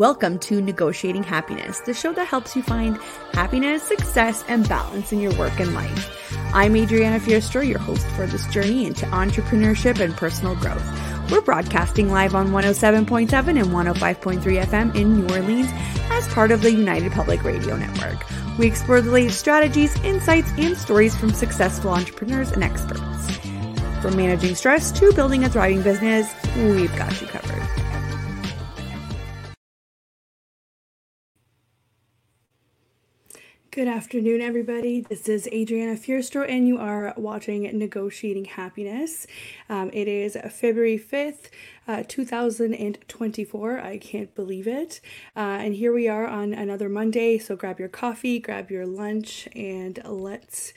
Welcome to Negotiating Happiness, the show that helps you find happiness, success, and balance in your work and life. I'm Adriana Fierastrau, your host for this journey into entrepreneurship and personal growth. We're broadcasting live on 107.7 and 105.3 FM in New Orleans as part of the United Public Radio Network. We explore the latest strategies, insights, and stories from successful entrepreneurs and experts. From managing stress to building a thriving business, we've got you covered. Good afternoon, everybody. This is Adriana Fierastrau, and you are watching Negotiating Happiness. Um, it is February 5th, uh, 2024. I can't believe it. Uh, and here we are on another Monday. So grab your coffee, grab your lunch, and let's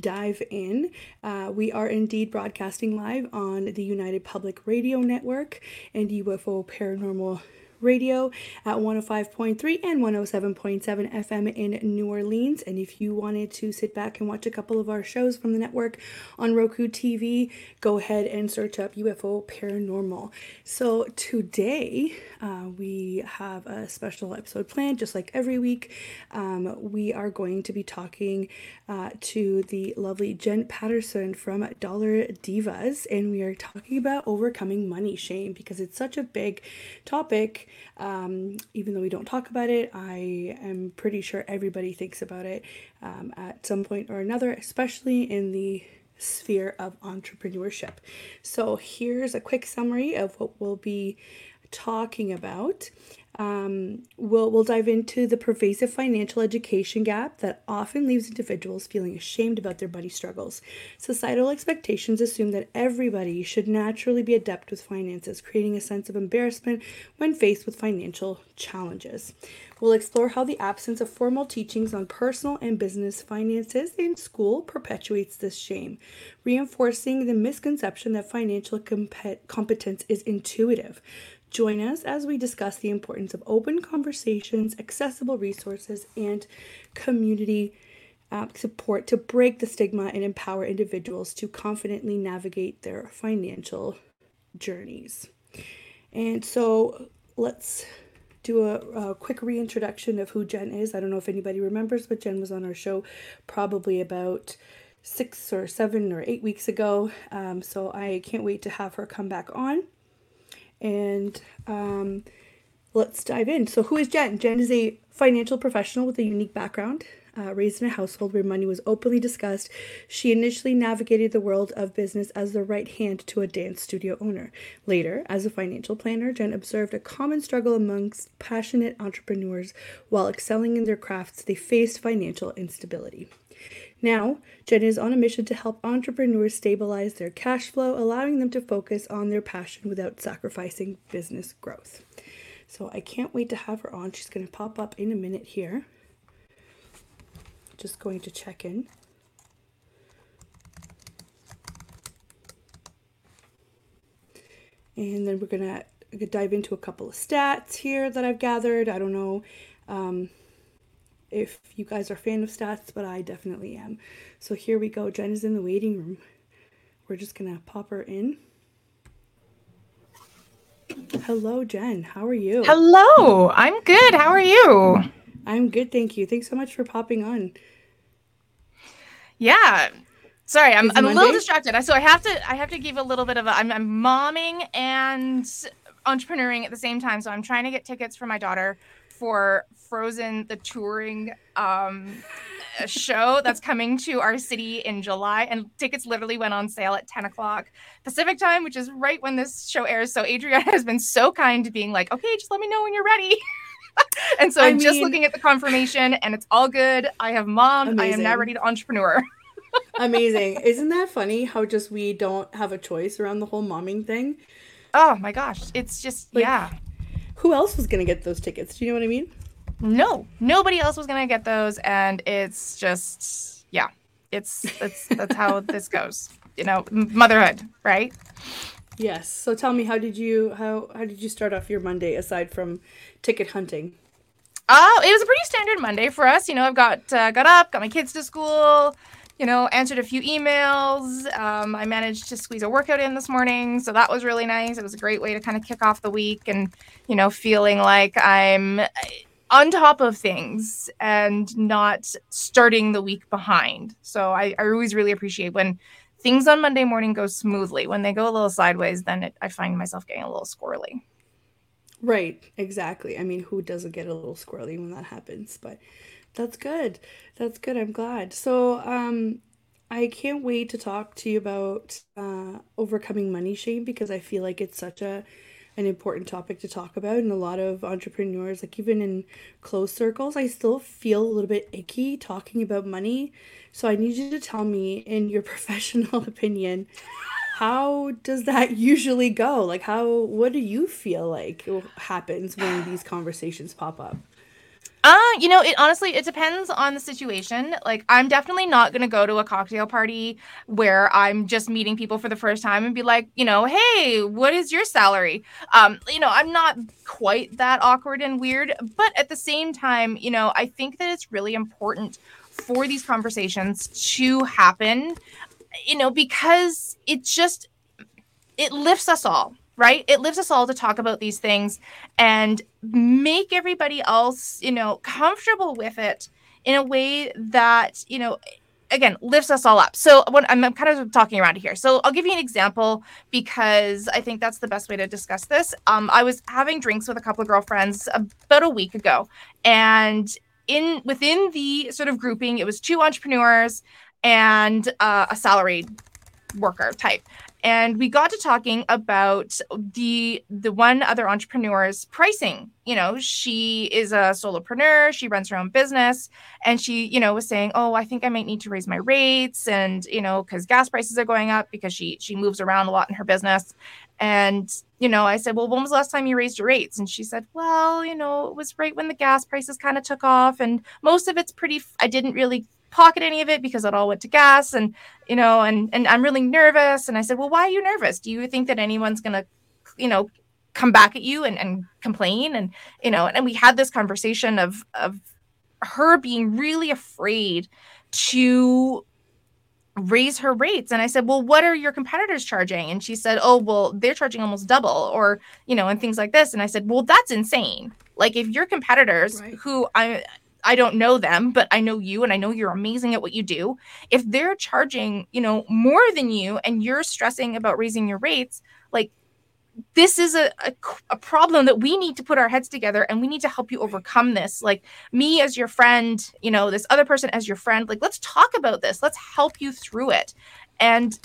dive in. Uh, we are indeed broadcasting live on the United Public Radio Network and UFO Paranormal radio at 105.3 and 107.7 FM in New Orleans. And if you wanted to sit back and watch a couple of our shows from the network on Roku TV, go ahead and search up UFO Paranormal. So today uh, we have a special episode planned, just like every week. Um, we are going to be talking uh, to the lovely Jen Paterson from Dollar Divas, and we are talking about overcoming money shame because it's such a big topic um, even though we don't talk about it, I am pretty sure everybody thinks about it um, at some point or another, especially in the sphere of entrepreneurship. So, here's a quick summary of what we'll be talking about. Um, we'll, we'll dive into the pervasive financial education gap that often leaves individuals feeling ashamed about their money struggles. Societal expectations assume that everybody should naturally be adept with finances, creating a sense of embarrassment when faced with financial challenges. We'll explore how the absence of formal teachings on personal and business finances in school perpetuates this shame, reinforcing the misconception that financial comp- competence is intuitive. Join us as we discuss the importance of open conversations, accessible resources, and community uh, support to break the stigma and empower individuals to confidently navigate their financial journeys. And so let's do a, a, quick reintroduction of who Jen is. I don't know if anybody remembers, but Jen was on our show probably about six or seven or eight weeks ago. Um, so I can't wait to have her come back on and um, let's dive in. So, who is Jen? Jen is a financial professional with a unique background. Uh, raised in a household where money was openly discussed, she initially navigated the world of business as the right hand to a dance studio owner. Later, as a financial planner, Jen observed a common struggle amongst passionate entrepreneurs while excelling in their crafts, they faced financial instability. Now, Jen is on a mission to help entrepreneurs stabilize their cash flow, allowing them to focus on their passion without sacrificing business growth. So I can't wait to have her on. She's going to pop up in a minute here. Just going to check in. And then we're going to dive into a couple of stats here that I've gathered. I don't know. Um, if you guys are fan of stats, but I definitely am. So here we go. Jen is in the waiting room. We're just gonna pop her in. Hello, Jen. How are you? Hello. I'm good. How are you? I'm good, thank you. Thanks so much for popping on. Yeah. Sorry, I'm, I'm a little distracted. So I have to I have to give a little bit of a I'm, I'm momming and entrepreneuring at the same time. So I'm trying to get tickets for my daughter for Frozen the touring um, show that's coming to our city in July, and tickets literally went on sale at 10 o'clock Pacific time, which is right when this show airs. So Adriana has been so kind to being like, okay, just let me know when you're ready. and so I am just looking at the confirmation, and it's all good. I have mom. Amazing. I am now ready to entrepreneur. amazing. Isn't that funny how just we don't have a choice around the whole momming thing? Oh my gosh. It's just, like, yeah who else was going to get those tickets? Do you know what I mean? No, nobody else was going to get those. And it's just, yeah, it's, it's, that's how this goes, you know, motherhood, right? Yes. So tell me, how did you, how, how did you start off your Monday aside from ticket hunting? Oh, it was a pretty standard Monday for us. You know, I've got, uh, got up, got my kids to school, you know, answered a few emails. Um, I managed to squeeze a workout in this morning, so that was really nice. It was a great way to kind of kick off the week and, you know, feeling like I'm on top of things and not starting the week behind. So I, I always really appreciate when things on Monday morning go smoothly. When they go a little sideways, then it, I find myself getting a little squirrely. Right, exactly. I mean, who doesn't get a little squirrely when that happens? But that's good. That's good. I'm glad. So, um, I can't wait to talk to you about uh, overcoming money shame because I feel like it's such a an important topic to talk about and a lot of entrepreneurs like even in close circles i still feel a little bit icky talking about money. So i need you to tell me in your professional opinion how does that usually go? Like how what do you feel like happens when these conversations pop up uh, you know, it honestly it depends on the situation. Like I'm definitely not going to go to a cocktail party where I'm just meeting people for the first time and be like, you know, "Hey, what is your salary?" Um, you know, I'm not quite that awkward and weird, but at the same time, you know, I think that it's really important for these conversations to happen, you know, because it just it lifts us all right? It lifts us all to talk about these things and make everybody else, you know, comfortable with it in a way that, you know, again lifts us all up. So what I'm, I'm kind of talking around here. So i'll give you an example because i think that's the best way to discuss this. Um, i was having drinks with a couple of girlfriends about a week ago and in within the sort of grouping it was two entrepreneurs and uh, a salaried worker type and we got to talking about the the one other entrepreneur's pricing. You know she is a solopreneur she runs her own business and she you know was saying oh i think i might need to raise my rates and you know because gas prices are going up because she she moves around a lot in her business. And you know i said well when was the last time you raised your rates? And she said well you know it was right when the gas prices kind of took off and most of it's pretty i didn't really pocket any of it because it all went to gas and you know and and i'm really nervous. And i said well why are you nervous? Do you think that anyone's gonna you know come back at you and, and complain? And you know and we had this conversation of of her being really afraid to raise her rates. And i said well what are your competitors charging? And she said oh well they're charging almost double or you know and things like this. And i said well that's insane. Like if your competitors right. who i I don't know them, but I know you and I know you're amazing at what you do. If they're charging, you know, more than you and you're stressing about raising your rates, like this is a, a, a, problem that we need to put our heads together and we need to help you overcome this. Like me as your friend, you know, this other person as your friend, like let's talk about this. Let's help you through it. And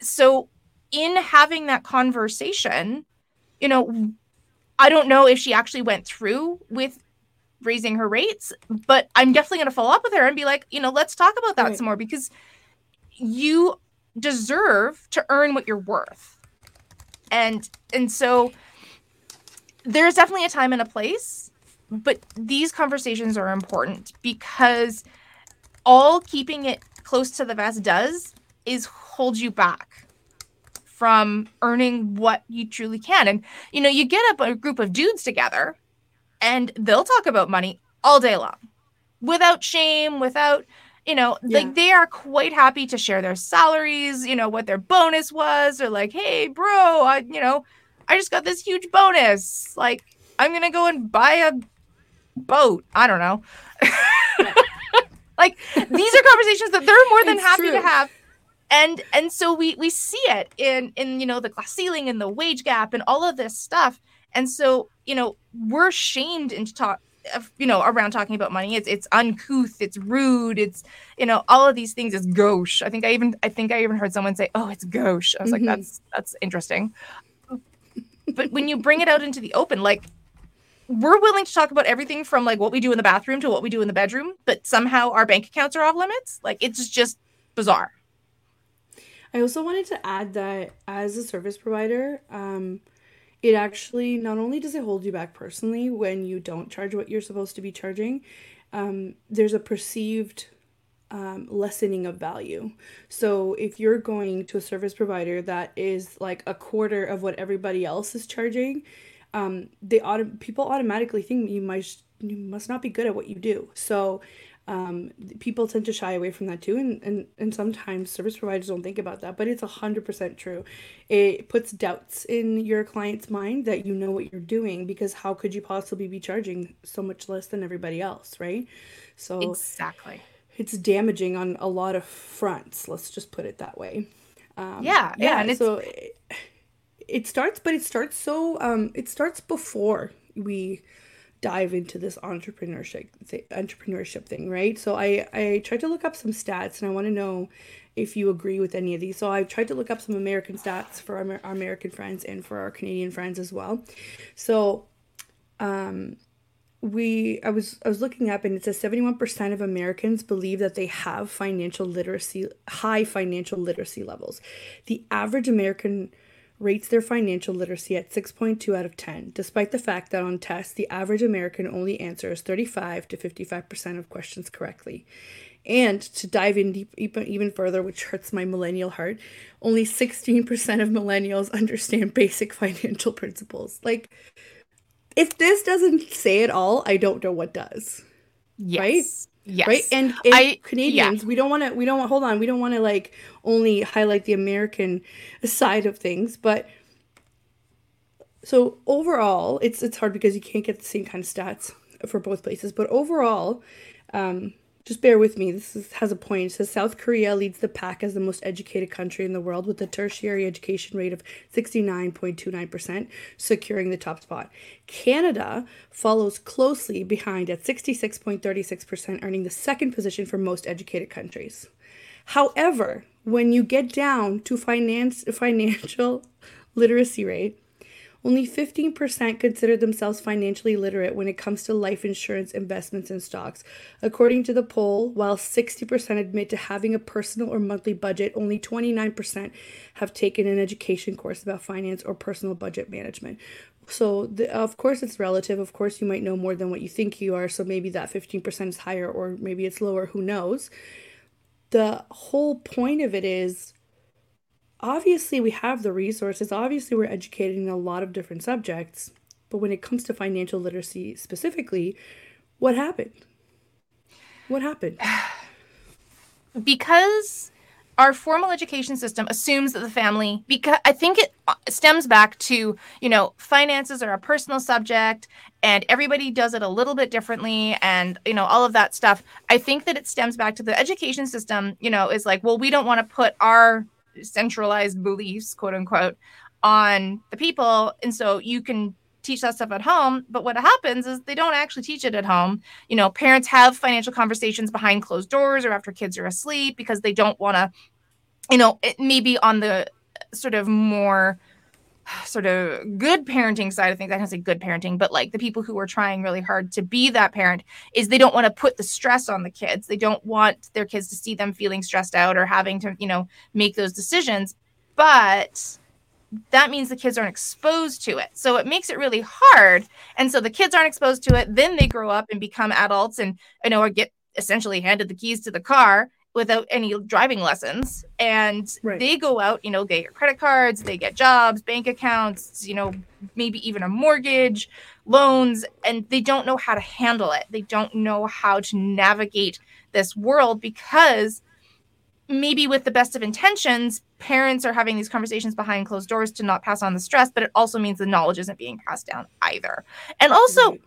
so in having that conversation, you know, I don't know if she actually went through with raising her rates, but I'm definitely going to follow up with her and be like, you know, let's talk about that right. some more because you deserve to earn what you're worth. And and so there's definitely a time and a place, but these conversations are important because all keeping it close to the vest does is hold you back from earning what you truly can. And you know, you get up a group of dudes together and they'll talk about money all day long without shame, without, you know, yeah. like they are quite happy to share their salaries, you know, what their bonus was, or like, hey, bro, I, you know, I just got this huge bonus. Like, I'm going to go and buy a boat. I don't know. like, these are conversations that they're more than it's happy true. to have and and so we we see it in in you know the glass ceiling and the wage gap and all of this stuff and so, you know, we're shamed into talk you know around talking about money. It's it's uncouth it's rude it's you know all of these things is gauche. I think i even i think i even heard someone say oh it's gauche. I was mm-hmm. like that's that's interesting. But when you bring it out into the open like we're willing to talk about everything from like what we do in the bathroom to what we do in the bedroom but somehow our bank accounts are off limits. Like it's just bizarre. I also wanted to add that as a service provider um it actually not only does it hold you back personally when you don't charge what you're supposed to be charging, um, there's a perceived um, lessening of value. So if you're going to a service provider that is like a quarter of what everybody else is charging, um, they auto- people automatically think you might you must not be good at what you do. So um, people tend to shy away from that too and, and and sometimes service providers don't think about that but it's 100% true. It puts doubts in your client's mind that you know what you're doing because how could you possibly be charging so much less than everybody else right? So exactly. it's damaging on a lot of fronts let's just put it that way. Um, yeah yeah, and so it, it starts but it starts so um it starts before we dive into this entrepreneurship entrepreneurship thing, right? So I I tried to look up some stats and I want to know if you agree with any of these. So I tried to look up some American stats for our, our American friends and for our Canadian friends as well. So um we I was I was looking up and it says 71% of Americans believe that they have financial literacy high financial literacy levels. The average American rates their financial literacy at 6.2 out of 10, despite the fact that on tests, the average American only answers 35 to 55% of questions correctly. And to dive in deep, even further, which hurts my millennial heart, only 16% of millennials understand basic financial principles. Like, if this doesn't say it all, I don't know what does. Yes. Right? Yes. Right. And, and I, Canadians, yeah. we don't want to, we don't, want, hold on, we don't want to like only highlight the American side of things, but so overall, it's, it's hard because you can't get the same kind of stats for both places, but overall, um, just bear with me. This is, has a point. It says South Korea leads the pack as the most educated country in the world with a tertiary education rate of 69.29%, securing the top spot. Canada follows closely behind at 66.36%, earning the second position for most educated countries. However, when you get down to finance financial literacy rate, only 15% consider themselves financially literate when it comes to life insurance, investments, and stocks. According to the poll, while 60% admit to having a personal or monthly budget, only 29% have taken an education course about finance or personal budget management. So, the, of course, it's relative. Of course, you might know more than what you think you are. So, maybe that 15% is higher or maybe it's lower. Who knows? The whole point of it is obviously we have the resources obviously we're educated in a lot of different subjects but when it comes to financial literacy specifically what happened? What happened? Because our formal education system assumes that the family because i think it uh, stems back to you know finances are a personal subject and everybody does it a little bit differently and you know all of that stuff. I think that it stems back to the education system you know is like well we don't want to put our centralized beliefs, quote unquote, on the people. And so you can teach that stuff at home. But what happens is they don't actually teach it at home. You know, parents have financial conversations behind closed doors or after kids are asleep because they don't want to, you know, it maybe on the sort of more sort of good parenting side of things. I don't say good parenting, but like the people who are trying really hard to be that parent is they don't want to put the stress on the kids. They don't want their kids to see them feeling stressed out or having to, you know, make those decisions. But that means the kids aren't exposed to it. So it makes it really hard. And so the kids aren't exposed to it. Then they grow up and become adults and, you know, or get essentially handed the keys to the car without any driving lessons. And right. they go out you know they get credit cards they get jobs bank accounts you know maybe even a mortgage loans and they don't know how to handle it. They don't know how to navigate this world because maybe with the best of intentions parents are having these conversations behind closed doors to not pass on the stress but it also means the knowledge isn't being passed down either. And also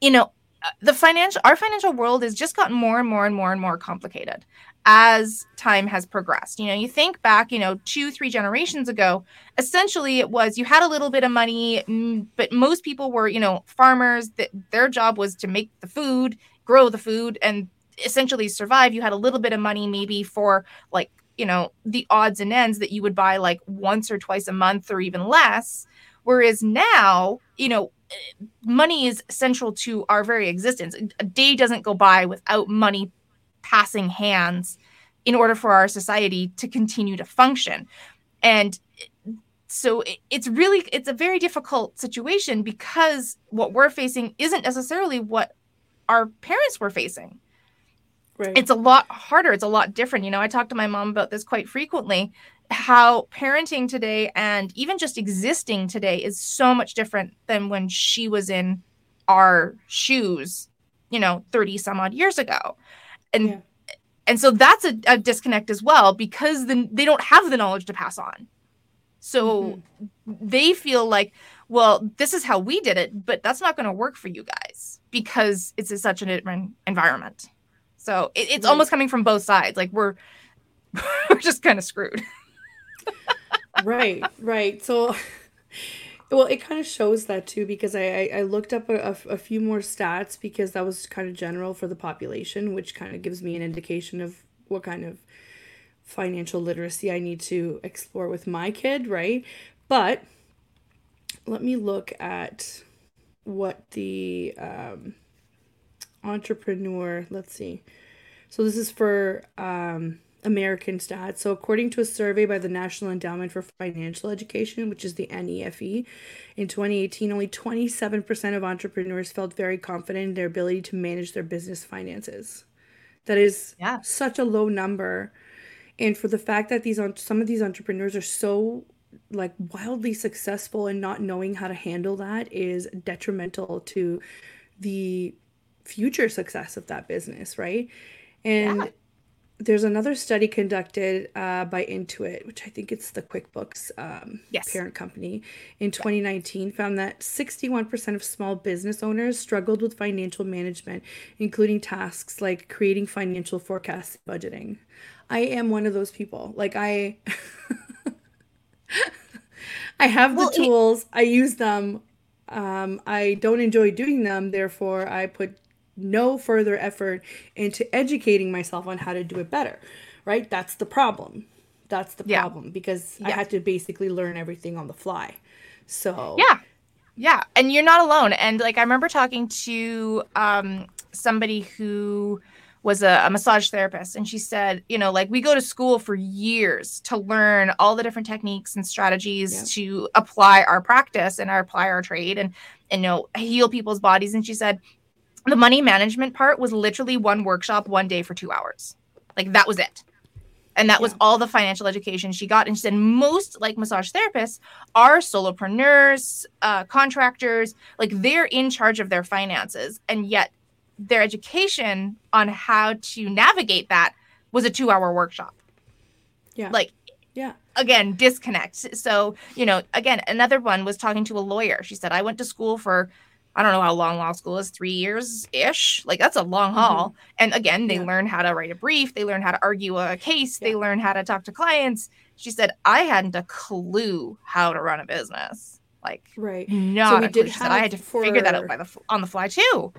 you know uh, the financial our financial world has just gotten more and more and more and more complicated as time has progressed. You know, you think back, you know, two, three generations ago, essentially it was you had a little bit of money, mm, but most people were, you know, farmers that their job was to make the food, grow the food, and essentially survive. You had a little bit of money maybe for like, you know, the odds and ends that you would buy like once or twice a month or even less. Whereas now, you know, eh, money is central to our very existence. A day doesn't go by without money passing hands in order for our society to continue to function. And so it's really it's a very difficult situation because what we're facing isn't necessarily what our parents were facing. Right. It's a lot harder. It's a lot different. You know, I talk to my mom about this quite frequently how parenting today and even just existing today is so much different than when she was in our shoes you know 30 some odd years ago and yeah. and so that's a, a, disconnect as well because then they don't have the knowledge to pass on so mm-hmm. they feel like well this is how we did it but that's not going to work for you guys because it's a, such an environment so it, it's right. almost coming from both sides like we're we're just kind of screwed right right so well it kind of shows that too because i i, looked up a, a, a, few more stats because that was kind of general for the population which kind of gives me an indication of what kind of financial literacy i need to explore with my kid right? But let me look at what the um, entrepreneur let's see. So this is for um, American stats. So, according to a survey by the National Endowment for Financial Education, which is the NEFE, in 2018, only 27% of entrepreneurs felt very confident in their ability to manage their business finances. That is yeah. such a low number. And for the fact that these some of these entrepreneurs are so like wildly successful and not knowing how to handle that is detrimental to the future success of that business, right? And yeah there's another study conducted uh, by Intuit, which I think it's the QuickBooks um, yes. parent company, in 2019 found that 61% of small business owners struggled with financial management, including tasks like creating financial forecasts, budgeting. I am one of those people. Like I, I have well, the tools. It- I use them. Um, I don't enjoy doing them. Therefore, I put no further effort into educating myself on how to do it better, right? That's the problem. That's the yeah. problem because yeah. I had to basically learn everything on the fly. So, yeah. Yeah, and you're not alone. And like I remember talking to um somebody who was a, a, massage therapist and she said you know like we go to school for years to learn all the different techniques and strategies yeah. to apply our practice and our apply our trade and and you know heal people's bodies and she said the money management part was literally one workshop one day for two hours. Like that was it. And that yeah. was all the financial education she got. And she said most like massage therapists are solopreneurs uh, contractors. Like they're in charge of their finances. And yet their education on how to navigate that was a two hour workshop. Yeah. Like yeah. again disconnect. So you know again another one was talking to a lawyer. She said i went to school for I don't know how long law school is, three years ish. Like that's a long mm-hmm. haul. And again, they yeah. learn how to write a brief, they learn how to argue a case, yeah. they learn how to talk to clients. She said, I hadn't a clue how to run a business. Like, right. Not so we did said, I had to for... figure that out by the on the fly too.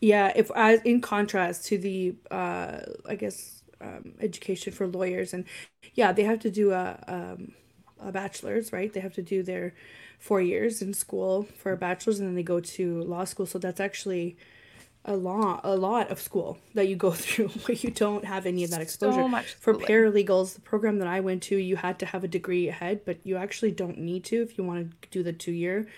Yeah. If as in contrast to the, uh, I guess, um, education for lawyers, and yeah, they have to do a, um, a bachelor's, right? They have to do their four years in school for a bachelor's and then they go to law school. So that's actually a lot a lot of school that you go through where you don't have any of that exposure. So much for paralegals, the program that I went to, you had to have a degree ahead, but you actually don't need to if you want to do the two year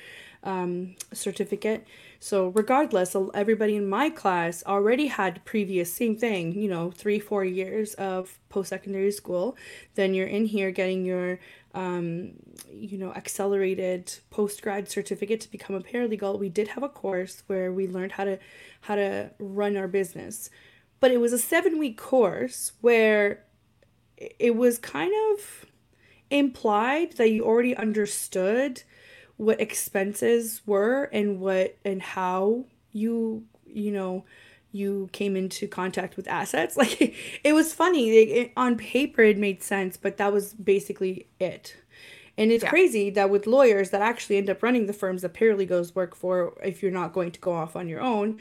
um, certificate. So regardless, everybody in my class already had previous same thing, you know, three four years of post secondary school. Then you're in here getting your um, you know, accelerated post grad certificate to become a paralegal, we did have a course where we learned how to how to run our business. But it was a seven week course where it was kind of implied that you already understood what expenses were and what and how you you know you came into contact with assets. Like it was funny. It, on paper, it made sense, but that was basically it. And it's yeah. crazy that with lawyers that actually end up running the firms that paralegals work for, if you're not going to go off on your own,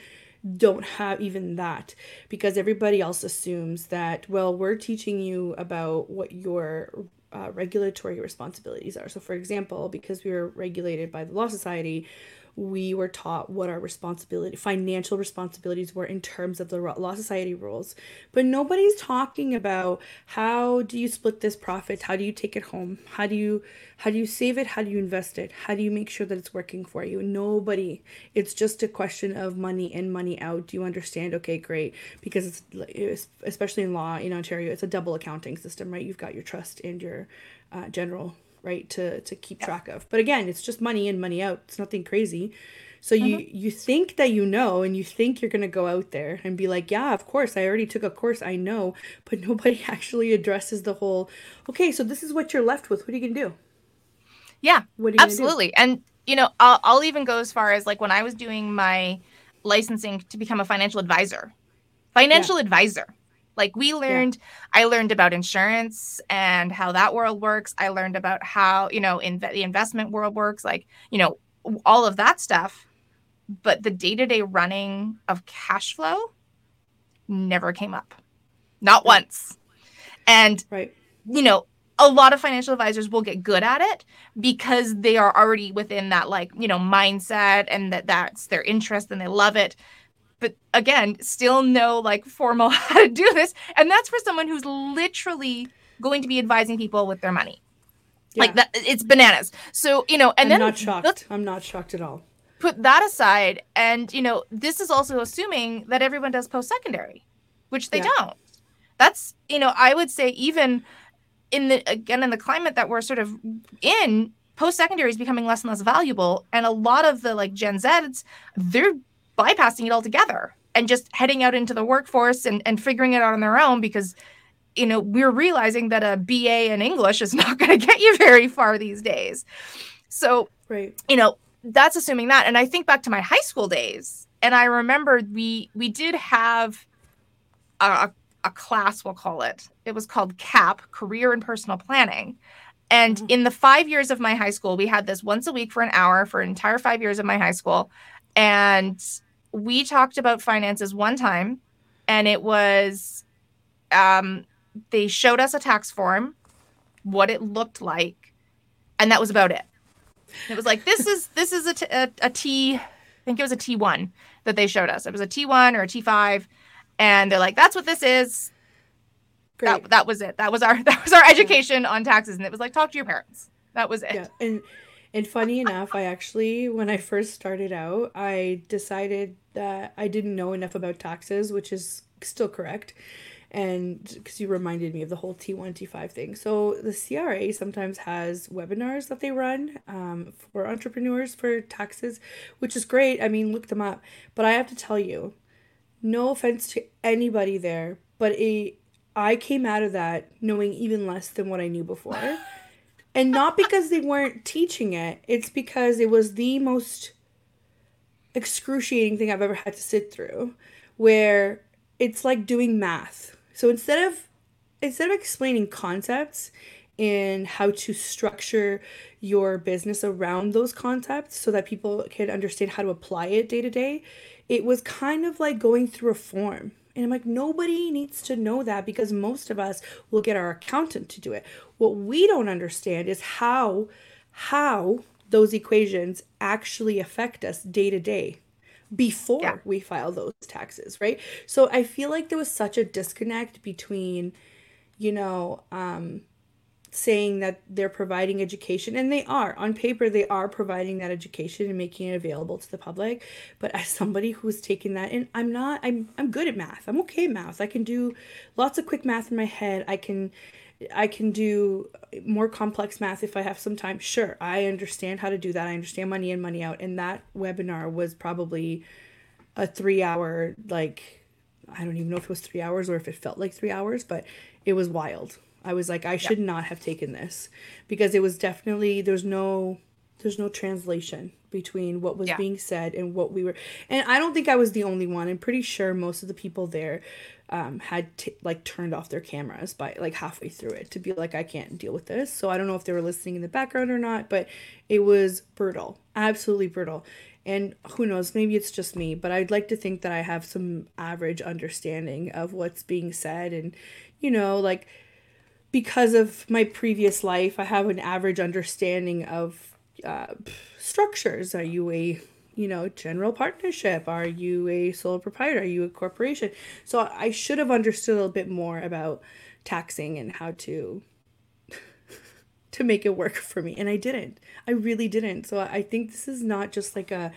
don't have even that because everybody else assumes that, well, we're teaching you about what your uh, regulatory responsibilities are. So, for example, because we were regulated by the Law Society, we were taught what our responsibility financial responsibilities were in terms of the law society rules. But nobody's talking about how do you split this profit? How do you take it home? How do you how do you save it? How do you invest it? How do you make sure that it's working for you? Nobody. It's just a question of money in money out. Do you understand? Okay great. Because it's especially in law in ontario it's a double accounting system right? You've got your trust and your uh, general right to to keep yeah. track of but again it's just money in money out it's nothing crazy So you mm-hmm. you think that you know and you think you're going to go out there and be like, "Yeah, of course, I already took a course, I know." But nobody actually addresses the whole, "Okay, so this is what you're left with. What are you going to do?" Yeah. What absolutely. And you know, I'll I'll even go as far as like when I was doing my licensing to become a financial advisor. Financial yeah. advisor. Like we learned yeah. I learned about insurance and how that world works. I learned about how, you know, in the investment world works, like, you know, all of that stuff. But the day-to-day running of cash flow never came up. Not once. And right. you know a lot of financial advisors will get good at it because they are already within that like you know mindset and that that's their interest and they love it but again still no like formal how to do this. And that's for someone who's literally going to be advising people with their money. Yeah. like that it's bananas. So you know and I'm then not shocked. i'm not shocked at all. put that aside. And you know this is also assuming that everyone does post secondary which they yeah. don't. That's you know i would say even in the again in the climate that we're sort of in post secondary is becoming less and less valuable. And a lot of the like gen z's they're bypassing it altogether and just heading out into the workforce and, and figuring it out on their own because you know we're realizing that a ba in english is not going to get you very far these days so right you know that's assuming that. And I think back to my high school days, and I remember we we did have a, a class, we'll call it. It was called CAP, Career and Personal Planning. And mm-hmm. in the five years of my high school, we had this once a week for an hour for an entire five years of my high school. And we talked about finances one time, and it was um, they showed us a tax form, what it looked like, and that was about it. It was like this is this is a, t- a, a T, I think it was a T1 that they showed us. It was a T1 or a T5, and they're like, "That's what this is." Great. That that was it. That was our that was our education on taxes, and it was like, talk to your parents. That was it. Yeah, and and funny enough, I actually when I first started out, I decided that I didn't know enough about taxes, which is still correct and because you reminded me of the whole T1, T5 thing. So the CRA sometimes has webinars that they run um, for entrepreneurs for taxes, which is great. I mean, look them up. But I have to tell you, no offense to anybody there, but a I came out of that knowing even less than what I knew before. And not because they weren't teaching it, it's because it was the most excruciating thing I've ever had to sit through, where it's like doing math so instead of instead of explaining concepts and how to structure your business around those concepts so that people can understand how to apply it day to day, it was kind of like going through a form. And I'm like, nobody needs to know that because most of us will get our accountant to do it. What we don't understand is how how those equations actually affect us day to day before yeah. we file those taxes, right? So I feel like there was such a disconnect between, you know, um, saying that they're providing education and they are on paper they are providing that education and making it available to the public but as somebody who's taken that and i'm not i'm i'm good at math i'm okay at math i can do lots of quick math in my head i can I can do more complex math if I have some time. Sure, I understand how to do that. I understand money in, money out. And that webinar was probably a three hour, like, I don't even know if it was three hours or if it felt like three hours, but it was wild. I was like, I should yeah. not have taken this because it was definitely, there's no, there's no translation between what was yeah. being said and what we were. And I don't think I was the only one. I'm pretty sure most of the people there um, had t- like turned off their cameras by like halfway through it to be like I can't deal with this. So I don't know if they were listening in the background or not, but it was brutal, absolutely brutal. And who knows, maybe it's just me, but I'd like to think that I have some average understanding of what's being said and you know, like because of my previous life, I have an average understanding of uh, structures. Are you a you know, general partnership? Are you a sole proprietor? Are you a corporation? So I should have understood a little bit more about taxing and how to to make it work for me. And I didn't. I really didn't. So I think this is not just like a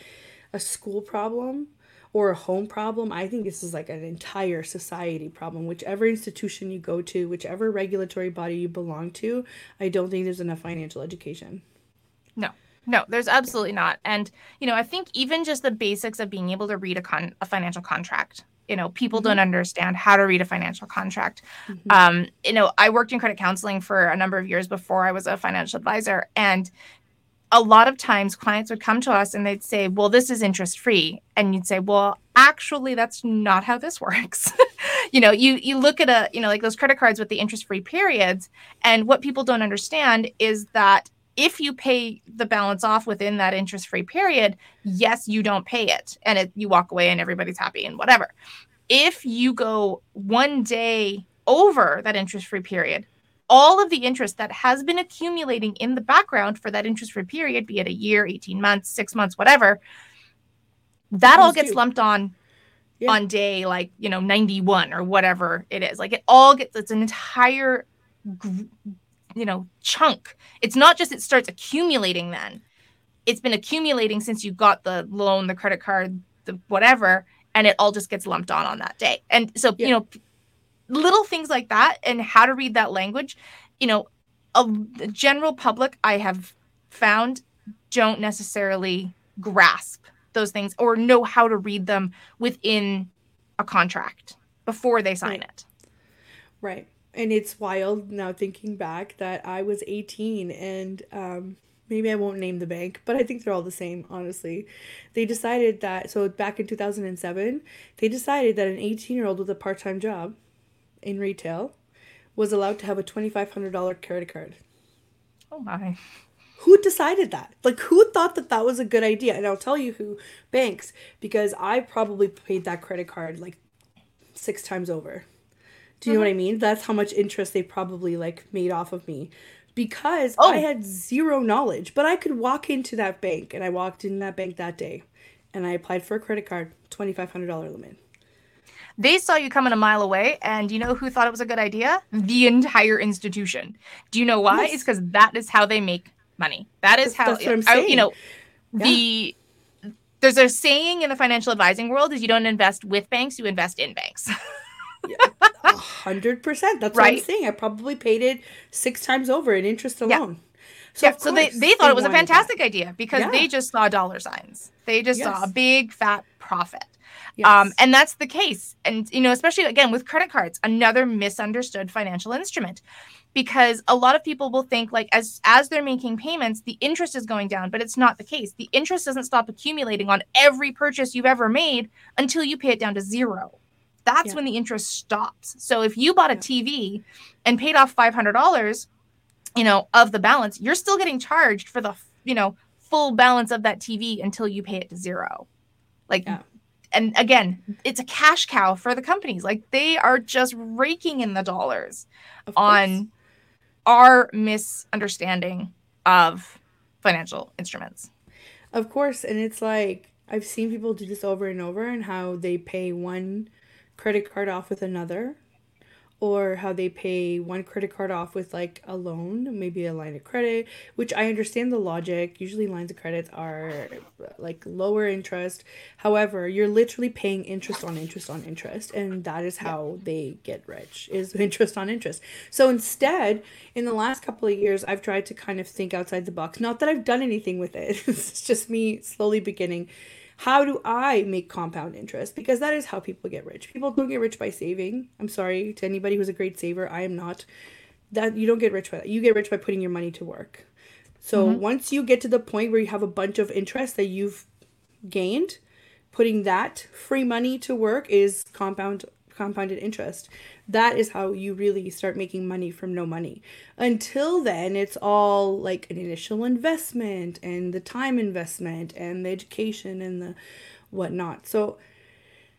a school problem or a home problem. I think this is like an entire society problem. Whichever institution you go to, whichever regulatory body you belong to, I don't think there's enough financial education. No. No, there's absolutely not. And you know, I think even just the basics of being able to read a con a financial contract. You know, people mm-hmm. don't understand how to read a financial contract. Mm-hmm. Um, you know, I worked in credit counseling for a number of years before I was a financial advisor, and a lot of times clients would come to us and they'd say, Well, this is interest free. And you'd say, Well, actually, that's not how this works. you know, you you look at a, you know, like those credit cards with the interest free periods. And what people don't understand is that if you pay the balance off within that interest free period, yes, you don't pay it and it, you walk away and everybody's happy and whatever. If you go one day over that interest free period, all of the interest that has been accumulating in the background for that interest free period, be it a year, 18 months, six months, whatever, that all gets lumped on yeah. on day like, you know, 91 or whatever it is. Like it all gets, it's an entire, you know, chunk. It's not just it starts accumulating then. It's been accumulating since you got the loan, the credit card, the whatever, and it all just gets lumped on on that day. And so, yeah. you know, little things like that and how to read that language you know a, the general public i have found don't necessarily grasp those things or know how to read them within a contract before they sign right. it. Right. And it's wild now thinking back that i was 18 and um, maybe i won't name the bank but i think they're all the same honestly. They decided that so back in 2007 they decided that an 18 year old with a part-time job in retail was allowed to have a $2,500 credit card. Oh my. Who decided that? Like, who thought that that was a good idea? And I'll tell you who banks, because I probably paid that credit card like six times over. Do you mm-hmm. know what I mean? That's how much interest they probably like made off of me because oh. I had zero knowledge. But I could walk into that bank, and I walked in that bank that day, and I applied for a credit card, twenty five hundred dollar limit. They saw you coming a mile away, and you know who thought it was a good idea? The entire institution. Do you know why? Yes. It's because that is how they make money. That is how you know yeah. the there's a saying in the financial advising world is you don't invest with banks, you invest in banks. hundred percent. That's right? what I'm saying. I probably paid it six times over in interest alone. Yeah. So, yeah, so they, they thought they it was a fantastic that. idea because yeah. they just saw dollar signs. They just yes. saw a big fat profit. Um, yes. Um, and that's the case. And, you know, especially again with credit cards, another misunderstood financial instrument. Because a lot of people will think like as as they're making payments the interest is going down but it's not the case. The interest doesn't stop accumulating on every purchase you've ever made until you pay it down to zero. That's yeah. when the interest stops. So if you bought a tv and paid off $500 you know of the balance you're still getting charged for the you know full balance of that tv until you pay it to zero. Like yeah and again, it's a cash cow for the companies. Like they are just raking in the dollars on our misunderstanding of financial instruments. Of course, and it's like I've seen people do this over and over and how they pay one credit card off with another or how they pay one credit card off with like a loan, maybe a line of credit, which I understand the logic. Usually lines of credits are like lower interest. However, you're literally paying interest on interest on interest, and that is how they get rich is interest on interest. So instead, in the last couple of years, I've tried to kind of think outside the box. Not that I've done anything with it. it's just me slowly beginning how do I make compound interest? Because that is how people get rich. People don't get rich by saving. I'm sorry to anybody who's a great saver. I am not. That you don't get rich by that. You get rich by putting your money to work. So mm-hmm. once you get to the point where you have a bunch of interest that you've gained, putting that free money to work is compound compounded interest. That is how you really start making money from no money. Until then, it's all like an initial investment and the time investment and the education and the whatnot. So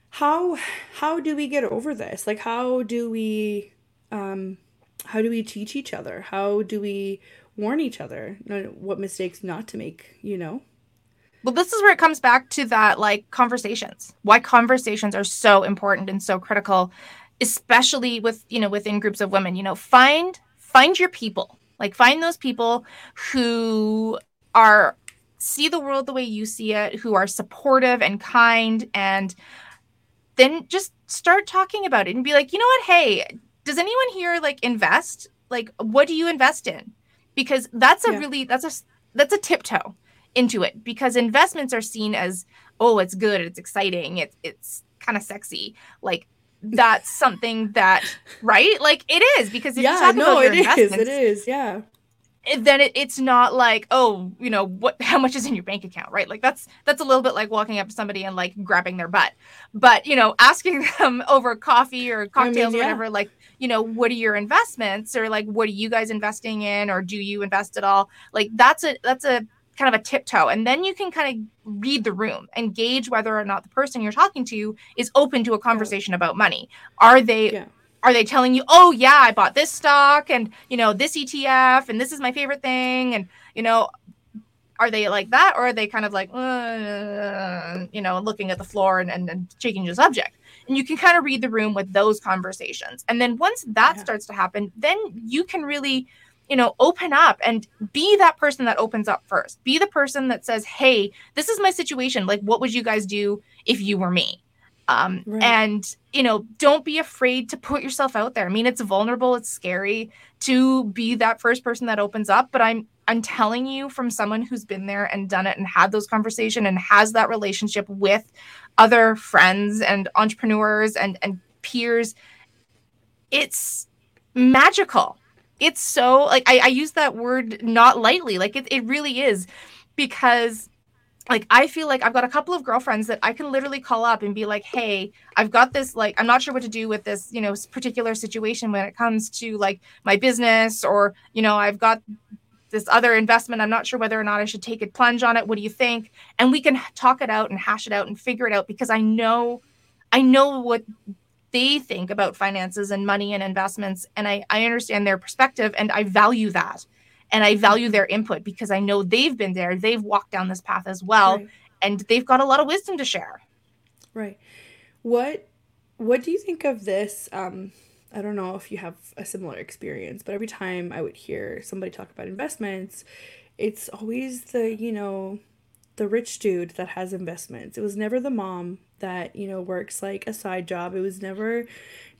how how do we get over this? Like how do we um how do we teach each other? How do we warn each other what mistakes not to make, you know? Well, this is where it comes back to that like conversations. Why conversations are so important and so critical, especially with, you know, within groups of women. You know, find find your people. Like find those people who are see the world the way you see it, who are supportive and kind and then just start talking about it and be like, "You know what? Hey, does anyone here like invest? Like what do you invest in?" Because that's a yeah. really that's a that's a tiptoe into it because investments are seen as oh it's good it's exciting it's it's kind of sexy. Like that's something that right? Like it is because if yeah, you talk no, about your it is, it is yeah. then it, it's not like oh you know what how much is in your bank account right? Like that's that's a little bit like walking up to somebody and like grabbing their butt. But you know asking them over coffee or cocktails I mean, yeah. or whatever like you know what are your investments or like what are you guys investing in or do you invest at all? Like that's a that's a kind of a tiptoe and then you can kind of read the room and gauge whether or not the person you're talking to is open to a conversation yeah. about money are they yeah. are they telling you oh yeah i bought this stock and you know this etf and this is my favorite thing and you know are they like that or are they kind of like uh, you know looking at the floor and, and, and shaking the subject and you can kind of read the room with those conversations and then once that yeah. starts to happen then you can really you know, open up and be that person that opens up first. Be the person that says, "Hey, this is my situation. Like, what would you guys do if you were me?" Um, right. And you know, don't be afraid to put yourself out there. I mean, it's vulnerable, it's scary to be that first person that opens up, but I'm I'm telling you from someone who's been there and done it and had those conversation and has that relationship with other friends and entrepreneurs and and peers. It's magical it's so like I, I use that word not lightly like it, it really is because like I feel like I've got a couple of girlfriends that I can literally call up and be like, "Hey, I've got this like I'm not sure what to do with this, you know, particular situation when it comes to like my business or, you know, I've got this other investment. I'm not sure whether or not I should take a plunge on it. What do you think?" And we can talk it out and hash it out and figure it out because I know I know what they think about finances and money and investments and I, I understand their perspective and i value that. And i value their input because i know they've been there they've walked down this path as well right. and they've got a lot of wisdom to share. Right. What what do you think of this um i don't know if you have a similar experience but every time i would hear somebody talk about investments it's always the you know the rich dude that has investments. It was never the mom that, you know, works like a side job. It was never,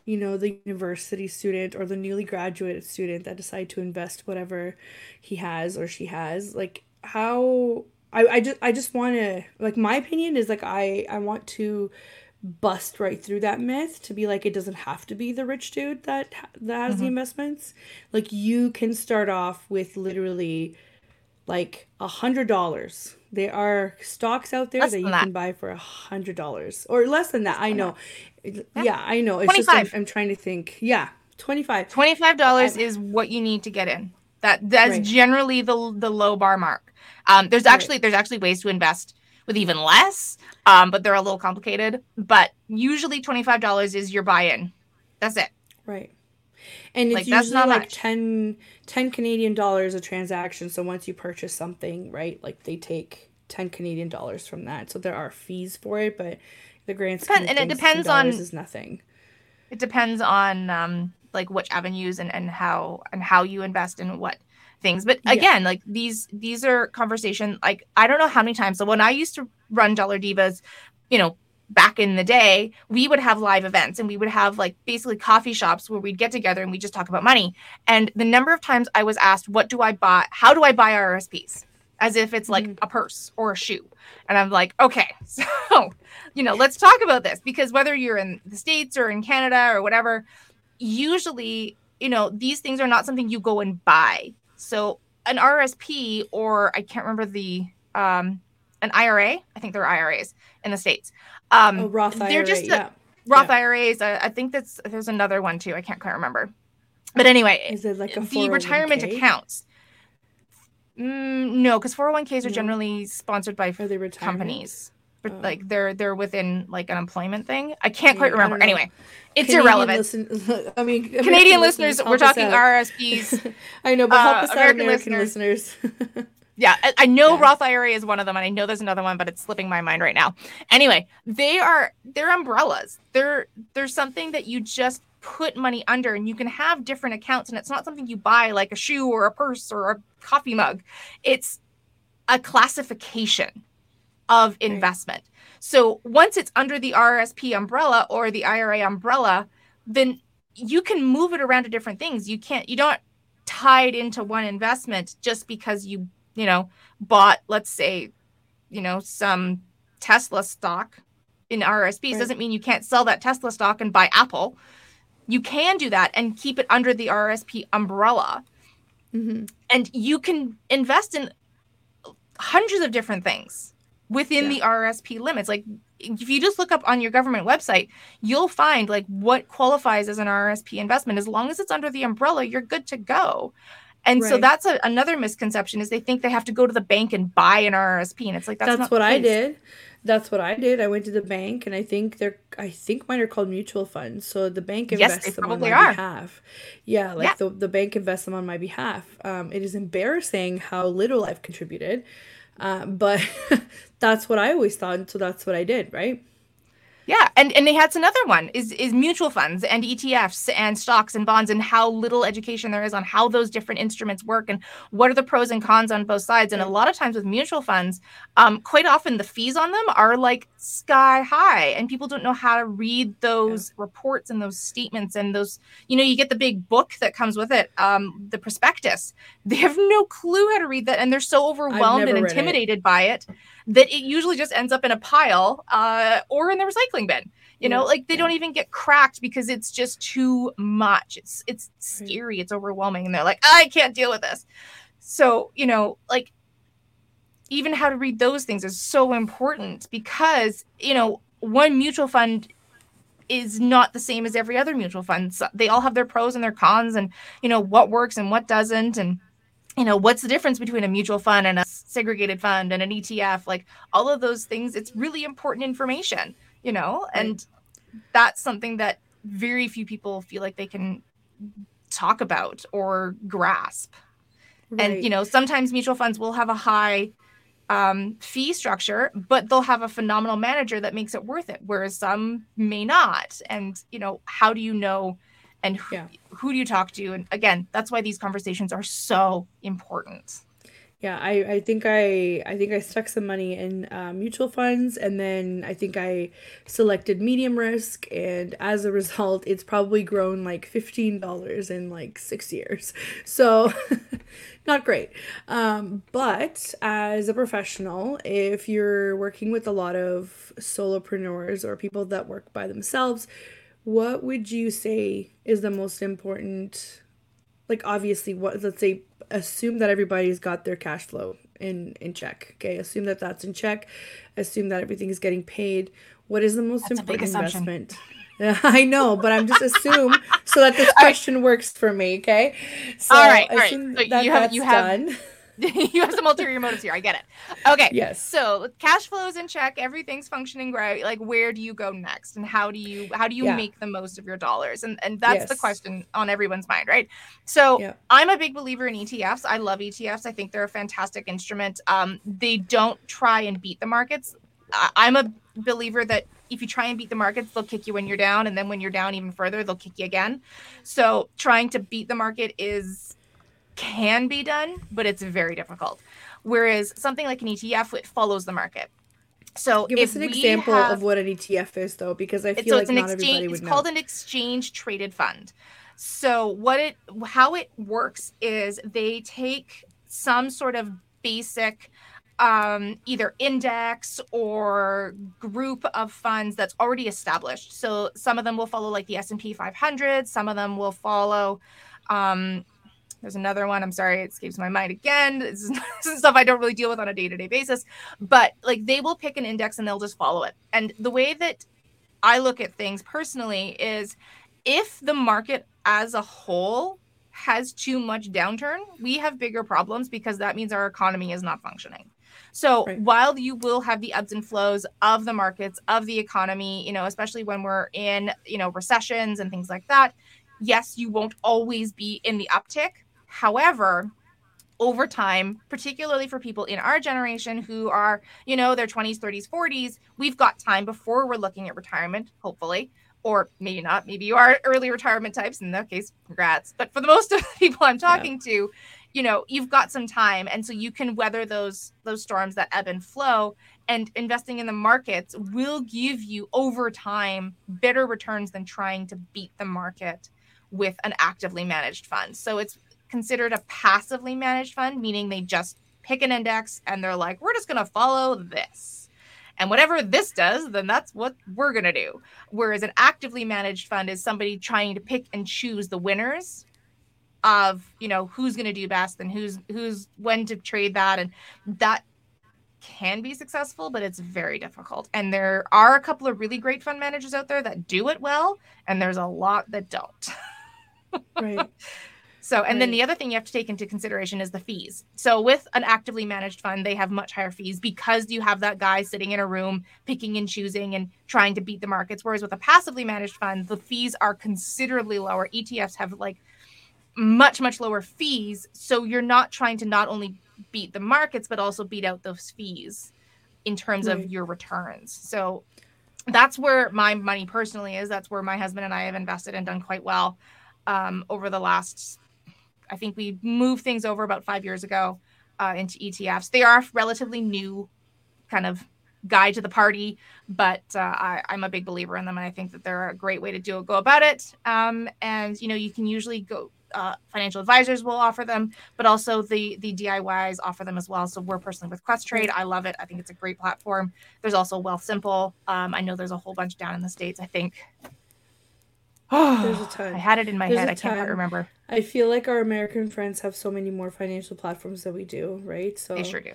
you know, the university student or the newly graduated student that decide to invest whatever he has or she has. Like how I, I just I just want to like my opinion is like I I want to bust right through that myth to be like it doesn't have to be the rich dude that that has mm-hmm. the investments like you can start off with literally like a hundred dollars there are stocks out there less that you that. can buy for a hundred dollars or less than that. I know. Yeah. yeah. I know. It's 25. just I'm, I'm, trying to think. Yeah, twenty five. Twenty five dollars is what you need to get in. That that's right. generally the the low bar mark. Um, there's actually right. there's actually ways to invest with even less, um, but they're a little complicated. But usually twenty five dollars is your buy in. That's it. Right. And it's like, usually like much. 10, 10 Canadian dollars a transaction. So once you purchase something, right, like they take 10 Canadian dollars from that. So there are fees for it, but the grand scheme and it depends on is nothing. It depends on um like which avenues and and how and how you invest in what things. But again, yeah. like these these are conversation like I don't know how many times. So when I used to run Dollar Divas, you know, back in the day, we would have live events and we would have like basically coffee shops where we'd get together and we just talk about money. And the number of times I was asked, what do I buy? How do I buy RSPs? As if it's like mm-hmm. a purse or a shoe. And I'm like, okay, so, you know, let's talk about this because whether you're in the States or in Canada or whatever, usually, you know, these things are not something you go and buy. So an RSP or I can't remember the, um, an IRA, I think they're IRAs in the States um, oh, Roth IRA, they're just yeah. Roth yeah. IRAs. I, I think that's there's another one too. I can't quite remember. But anyway, is it like a the retirement accounts? Mm, no, because 401ks are generally sponsored by companies. Oh. Like they're they're within like an employment thing. I can't quite remember. Anyway, it's Canadian irrelevant. Listen, I mean, American Canadian listeners, we're talking RSPs. I know, but help uh, us out, American, American listeners. listeners. Yeah, I, I know yeah. Roth IRA is one of them, and I know there's another one, but it's slipping my mind right now. Anyway, they are they're umbrellas. They're there's something that you just put money under, and you can have different accounts, and it's not something you buy like a shoe or a purse or a coffee mug. It's a classification of investment. Right. So once it's under the RSP umbrella or the IRA umbrella, then you can move it around to different things. You can't you don't tied into one investment just because you you know, bought, let's say, you know, some Tesla stock in RSPs right. doesn't mean you can't sell that Tesla stock and buy Apple. You can do that and keep it under the RSP umbrella. Mm-hmm. And you can invest in hundreds of different things within yeah. the RSP limits. Like if you just look up on your government website, you'll find like what qualifies as an RSP investment. As long as it's under the umbrella, you're good to go. And right. so that's a, another misconception is they think they have to go to the bank and buy an RSP, and it's like that's, that's what I did. That's what I did. I went to the bank, and I think they're I think mine are called mutual funds. So the bank invests yes, them on my are. behalf. Yeah, like yeah. the the bank invests them on my behalf. Um, it is embarrassing how little I've contributed, uh, but that's what I always thought. So that's what I did, right? Yeah, and and they had another one is is mutual funds and ETFs and stocks and bonds and how little education there is on how those different instruments work and what are the pros and cons on both sides. And a lot of times with mutual funds, um, quite often the fees on them are like sky high, and people don't know how to read those yeah. reports and those statements and those. You know, you get the big book that comes with it, um, the prospectus. They have no clue how to read that, and they're so overwhelmed and intimidated it. by it that it usually just ends up in a pile uh, or in the recycling bin. You know, like they don't even get cracked because it's just too much. It's it's scary, it's overwhelming, and they're like, I can't deal with this. So, you know, like even how to read those things is so important because, you know, one mutual fund is not the same as every other mutual fund. So they all have their pros and their cons and, you know, what works and what doesn't and you know what's the difference between a mutual fund and a segregated fund and an etf like all of those things it's really important information you know right. and that's something that very few people feel like they can talk about or grasp right. and you know sometimes mutual funds will have a high um, fee structure but they'll have a phenomenal manager that makes it worth it whereas some may not. And you know how do you know and who, yeah. who do you talk to? And again that's why these conversations are so important yeah i i think i i think i stuck some money in uh, mutual funds and then i think i selected medium risk and as a result it's probably grown like $15 in like six years. So not great. Um, but as a professional if you're working with a lot of solopreneurs or people that work by themselves what would you say is the most important like obviously what let's say assume that everybody's got their cash flow in in check okay assume that that's in check assume that everything is getting paid what is the most that's important investment I know, but I'm just assume so that this question right. works for me. Okay. So all right. All right. So you have you have done. you have some ulterior motives here. I get it. Okay. Yes. So cash flows in check, everything's functioning great. Like where do you go next? And how do you how do you yeah. make the most of your dollars? And and that's yes. the question on everyone's mind, right? So yeah. I'm a big believer in ETFs. I love ETFs. I think they're a fantastic instrument. Um, they don't try and beat the markets. I, I'm a believer that if you try and beat the markets, they'll kick you when you're down. And then when you're down even further, they'll kick you again. So trying to beat the market is can be done, but it's very difficult. Whereas something like an ETF, it follows the market. So give us an example have, of what an ETF is, though, because I feel so like not exchange, everybody would It's know. called an exchange traded fund. So what it how it works is they take some sort of basic um, either index or group of funds that's already established. So some of them will follow like the S and P 500. Some of them will follow um, there's another one. I'm sorry, it escapes my mind again. This is, this is stuff I don't really deal with on a day to day basis. But like they will pick an index and they'll just follow it. And the way that I look at things personally is if the market as a whole has too much downturn, we have bigger problems because that means our economy is not functioning. So right. while you will have the ebbs and flows of the markets, of the economy, you know, especially when we're in, you know, recessions and things like that, yes, you won't always be in the uptick, However, over time, particularly for people in our generation who are, you know, their 20s, 30s, 40s, we've got time before we're looking at retirement, hopefully, or maybe not. Maybe you are early retirement types. In that case, congrats. But for the most of the people I'm talking yeah. to, you know, you've got some time, and so you can weather those those storms that ebb and flow. And investing in the markets will give you over time better returns than trying to beat the market with an actively managed fund. So it's considered a passively managed fund, meaning they just pick an index and they're like, we're just going to follow this. And whatever this does, then that's what we're going to do. Whereas an actively managed fund is somebody trying to pick and choose the winners of, you know, who's going to do best and who's who's when to trade that and that can be successful, but it's very difficult. And there are a couple of really great fund managers out there that do it well, and there's a lot that don't. right. So, and right. then the other thing you have to take into consideration is the fees. So, with an actively managed fund, they have much higher fees because you have that guy sitting in a room picking and choosing and trying to beat the markets. Whereas with a passively managed fund, the fees are considerably lower. ETFs have like much, much lower fees. So, you're not trying to not only beat the markets, but also beat out those fees in terms right. of your returns. So, that's where my money personally is. That's where my husband and I have invested and done quite well um, over the last I think we moved things over about five years ago uh, into ETFs. They are a relatively new kind of guide to the party, but uh, I, am a big believer in them, and I think that they're a great way to do go about it. Um, and you know, you can usually go. Uh, financial advisors will offer them, but also the the DIYs offer them as well. So we're personally with Questrade. I love it. I think it's a great platform. There's also Wealthsimple. Um, I know there's a whole bunch down in the states. I think there's a ton. I had it in my There's head. I can't quite remember. I feel like our American friends have so many more financial platforms than we do, right? So they sure do.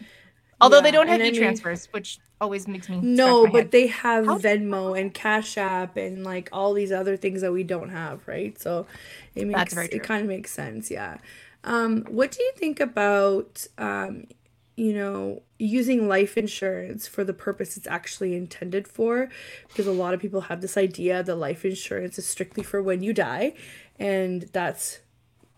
Although yeah, they don't have e transfers, which always makes me no, but head. they have How? Venmo and Cash App and like all these other things that we don't have, right? So it makes it kind of makes sense, yeah. Um, what do you think about um, you know, using life insurance for the purpose it's actually intended for. Because a lot of people have this idea that life insurance is strictly for when you die, and that's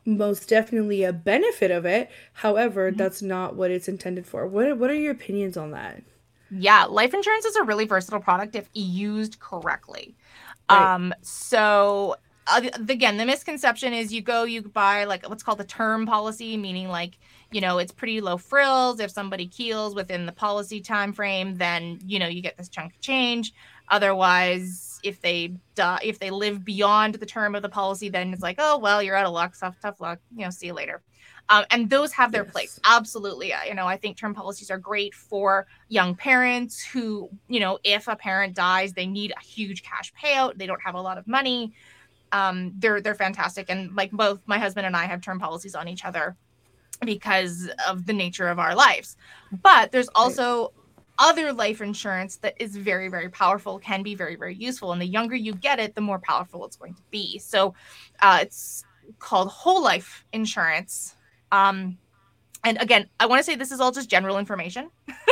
most definitely a benefit of it. However, mm-hmm. that's not what it's intended for. What what are your opinions on that? Yeah, life insurance is a really versatile product if used correctly. Right. Um, so uh, again, the misconception is you go, you buy like what's called a term policy, meaning like you know it's pretty low frills. If somebody keels within the policy time frame, then you know you get this chunk of change. Otherwise, if they die, if they live beyond the term of the policy, then it's like, oh well, you're out of luck, tough, tough luck. You know, see you later. Um, and those have their yes. place absolutely you know i think term policies are great for young parents who you know if a parent dies they need a huge cash payout they don't have a lot of money um, they're they're fantastic and like both my husband and i have term policies on each other because of the nature of our lives. But there's also other life insurance that is very very powerful can be very very useful. And the younger you get it the more powerful it's going to be. So uh, it's called whole life insurance. Um, and again i want to say this is all just general information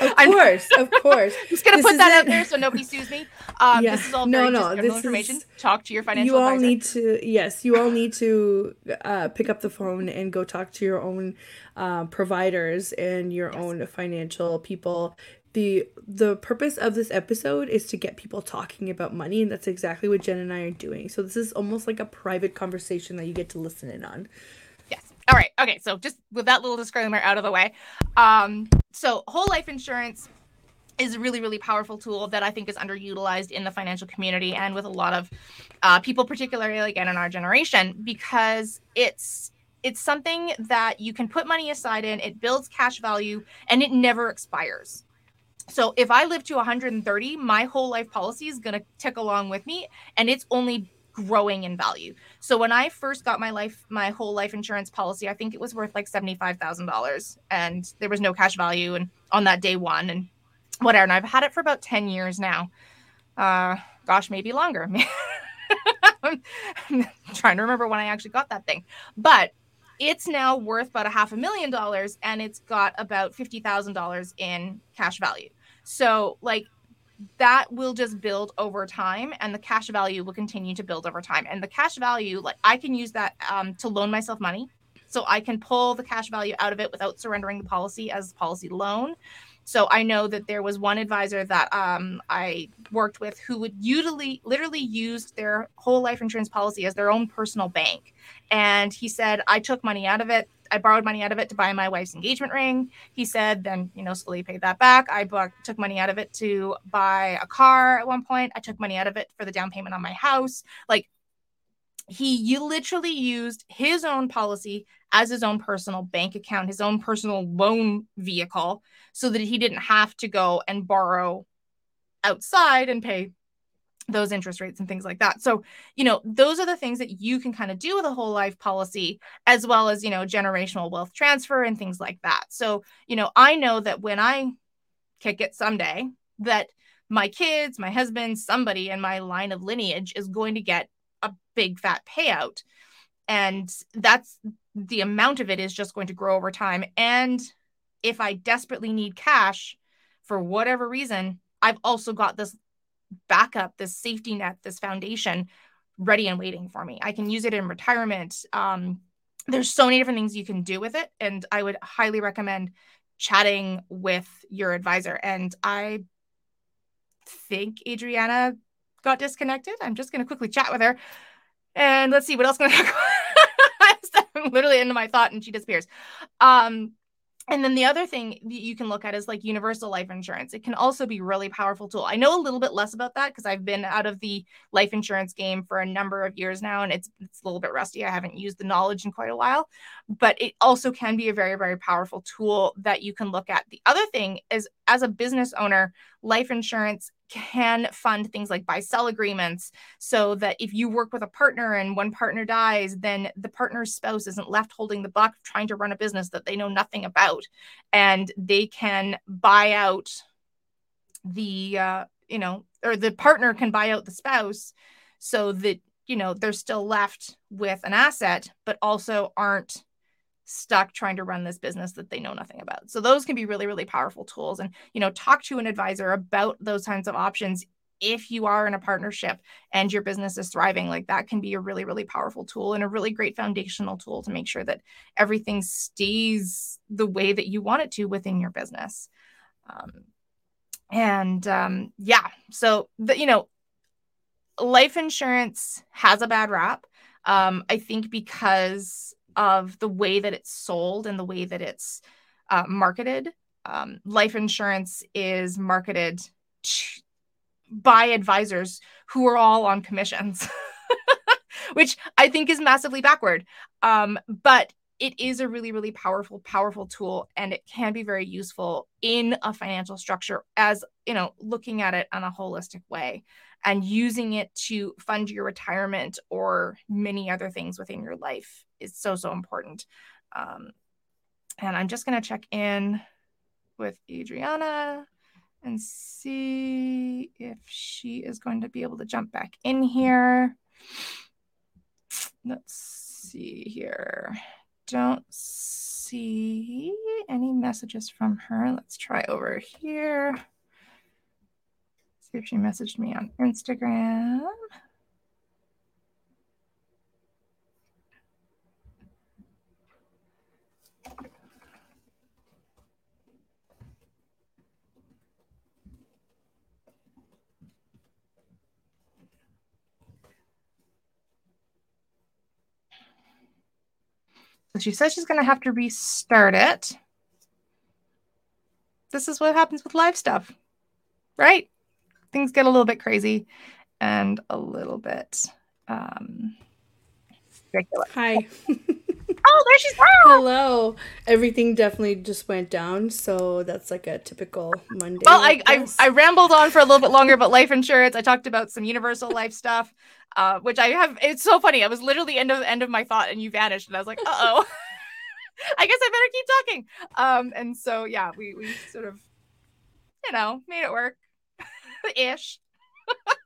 Of course, of course. I'm just gonna this put that out there so nobody sues me. Um, yeah. This is all very no, no. This information. Is, talk to your financial. You all advisor. need to yes, you all need to uh, pick up the phone and go talk to your own uh, providers and your yes. own financial people the the purpose of this episode is to get people talking about money and that's exactly what jen and i are doing so this is almost like a private conversation that you get to listen in on all right. Okay. So just with that little disclaimer out of the way, um, so whole life insurance is a really really powerful tool that I think is underutilized in the financial community and with a lot of uh, people, particularly again in our generation, because it's it's something that you can put money aside in. It builds cash value and it never expires. So if I live to 130, my whole life policy is going to tick along with me, and it's only growing in value. So when I first got my life, my whole life insurance policy, I think it was worth like seventy-five thousand dollars, and there was no cash value, and on that day one, and whatever. And I've had it for about ten years now. Uh, gosh, maybe longer. I'm trying to remember when I actually got that thing, but it's now worth about a half a million dollars, and it's got about fifty thousand dollars in cash value. So like that will just build over time and the cash value will continue to build over time. And the cash value like i can use that um, to loan myself money. So i can pull the cash value out of it without surrendering the policy as policy loan. So i know that there was one advisor that um, i worked with who would usually literally used their whole life insurance policy as their own personal bank. And he said i took money out of it I borrowed money out of it to buy my wife's engagement ring. He said, then, you know, slowly paid that back. I took money out of it to buy a car at one point. I took money out of it for the down payment on my house. Like he you literally used his own policy as his own personal bank account, his own personal loan vehicle, so that he didn't have to go and borrow outside and pay those interest rates and things like that. So, you know, those are the things that you can kind of do with a whole life policy, as well as, you know, generational wealth transfer and things like that. So, you know, I know that when I kick it someday, that my kids, my husband, somebody in my line of lineage is going to get a big fat payout. And that's the amount of it is just going to grow over time. And if I desperately need cash for whatever reason, I've also got this backup, this safety net, this foundation ready and waiting for me. I can use it in retirement. Um, there's so many different things you can do with it. And I would highly recommend chatting with your advisor. And I think Adriana got disconnected. I'm just going to quickly chat with her. And let's see what else can I talk about. I'm literally into my thought and she disappears. Um, and then the other thing that you can look at is like universal life insurance. It can also be really powerful tool. I know a little bit less about that because I've been out of the life insurance game for a number of years now and it's it's a little bit rusty. I haven't used the knowledge in quite a while, but it also can be a very very powerful tool that you can look at. The other thing is as a business owner, life insurance can fund things like buy sell agreements so that if you work with a partner and one partner dies, then the partner's spouse isn't left holding the buck trying to run a business that they know nothing about. And they can buy out the, uh, you know, or the partner can buy out the spouse so that, you know, they're still left with an asset, but also aren't stuck trying to run this business that they know nothing about. So those can be really really powerful tools. And you know talk to an advisor about those kinds of options if you are in a partnership and your business is thriving. Like that can be a really really powerful tool and a really great foundational tool to make sure that everything stays the way that you want it to within your business. Um, and um, yeah so the, you know life insurance has a bad rap. Um, i think because of the way that it's sold and the way that it's uh, marketed. Um, life insurance is marketed by advisors who are all on commissions, which I think is massively backward. Um, but it is a really, really powerful, powerful tool, and it can be very useful in a financial structure as you know, looking at it on a holistic way and using it to fund your retirement or many other things within your life is so so important. Um, and i'm just going to check in with adriana and see if she is going to be able to jump back in here. Let's see here. Don't see any messages from her. Let's try over here. See if she messaged me on Instagram. She says she's going to have to restart it. This is what happens with live stuff, right? things get a little bit crazy and a little bit um ridiculous. Hi. oh, there she's back. Hello. Everything definitely just went down, so that's like a typical Monday. Well, I, I, I rambled on for a little bit longer about life insurance. I talked about some universal life stuff, uh, which I have. It's so funny. I was literally end of end of my thought, and you vanished, and I was like, uh oh. I guess I better keep talking. Um, and so yeah, we we sort of, you know, made it work ish.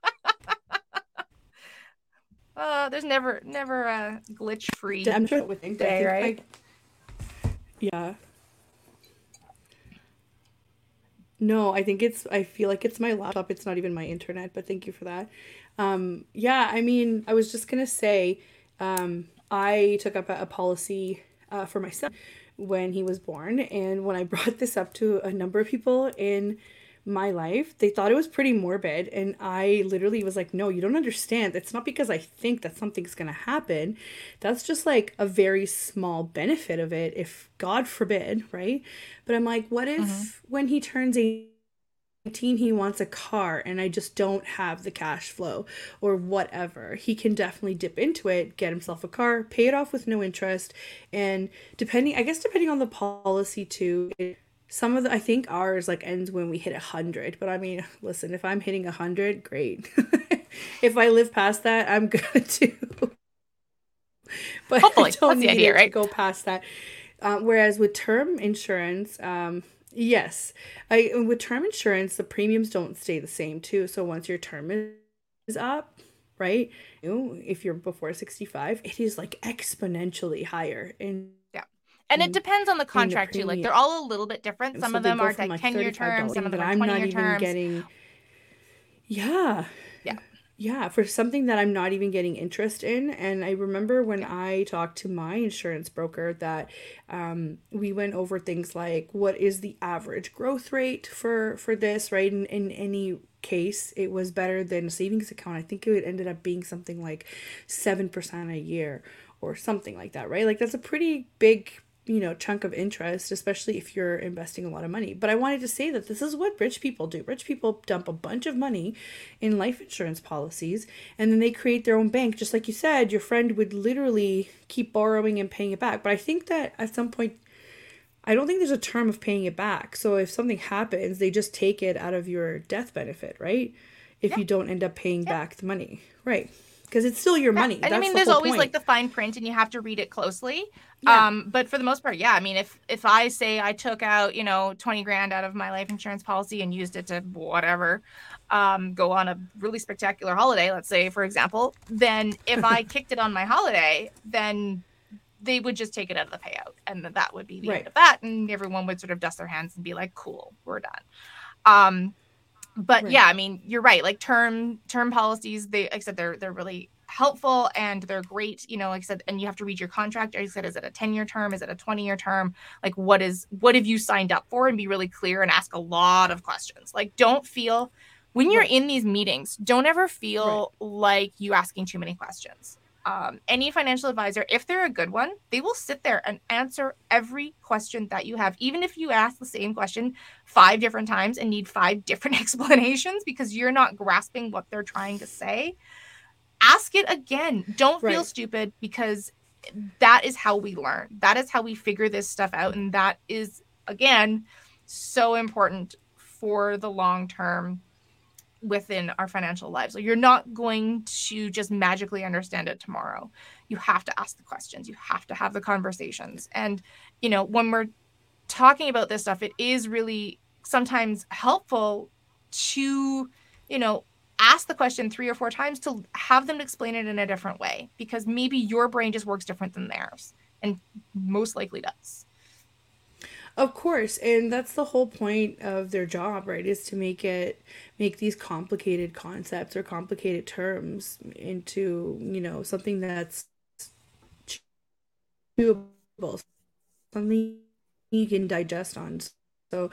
uh, there's never never a glitch free I'm sure with day, right? I, yeah. No, I think it's I feel like it's my laptop. It's not even my internet, but thank you for that. Um yeah, I mean, I was just going to say um I took up a, a policy uh, for my son when he was born and when I brought this up to a number of people in my life, they thought it was pretty morbid. And I literally was like, no, you don't understand. It's not because I think that something's going to happen. That's just like a very small benefit of it, if God forbid, right? But I'm like, what if mm-hmm. when he turns 18, he wants a car and I just don't have the cash flow or whatever. He can definitely dip into it, get himself a car, pay it off with no interest, and depending I guess depending on the policy too, it, some of the I think ours like ends when we hit a hundred. But I mean, listen, if I'm hitting a hundred, great. if I live past that, I'm good too. but Hopefully, I don't need idea, right? to go past that. Uh, whereas with term insurance, um, yes, I with term insurance, the premiums don't stay the same too. So once your term is up, right? You know, if you're before 65, it is like exponentially higher. And yeah. And it depends on the contract the too. Like they're all a little bit different. Some so of them are like 10 year terms, some of them are 20 year terms. Getting... Yeah. Yeah yeah, for something that I'm not even getting interest in. And I remember when I talked to my insurance broker that um, we went over things like what is the average growth rate for for this, right? In, in any case, it was better than a savings account. I think it ended up being something like 7% a year or something like that, right? Like that's a pretty big you know chunk of interest especially if you're investing a lot of money but i wanted to say that this is what rich people do rich people dump a bunch of money in life insurance policies and then they create their own bank just like you said your friend would literally keep borrowing and paying it back but i think that at some point I don't think there's a term of paying it back. So if something happens, they just take it out of your death benefit, right? If yeah. you don't end up paying yeah. back the money. Right because it's still your money. And I mean, the there's always point. like the fine print, and you have to read it closely. Yeah. Um, but for the most part, yeah. I mean, if if I say I took out, you know, twenty grand out of my life insurance policy and used it to whatever, um, go on a really spectacular holiday, let's say, for example, then if I kicked it on my holiday, then they would just take it out of the payout, and that would be the right. end of that, and everyone would sort of dust their hands and be like, "Cool, we're done." Um, but right. yeah i mean you're right. Like term term policies they like i said they're they're really helpful and they're great you know like i said and you have to read your contract. I said is it a 10 year term? Is it a 20 year term? Like what is what have you signed up for? And be really clear and ask a lot of questions. Like don't feel when you're right. in these meetings don't ever feel right. like you asking too many questions um, any financial advisor, if they're a good one, they will sit there and answer every question that you have, even if you ask the same question five different times and need five different explanations because you're not grasping what they're trying to say. Ask it again. Don't right. feel stupid because that is how we learn. That is how we figure this stuff out. And that is, again, so important for the long term within our financial lives. So you're not going to just magically understand it tomorrow. You have to ask the questions, you have to have the conversations. And, you know, when we're talking about this stuff, it is really sometimes helpful to, you know, ask the question three or four times to have them explain it in a different way because maybe your brain just works different than theirs and most likely does. Of course, and that's the whole point of their job, right? Is to make it make these complicated concepts or complicated terms into, you know, something that's chewable, something you can digest on. So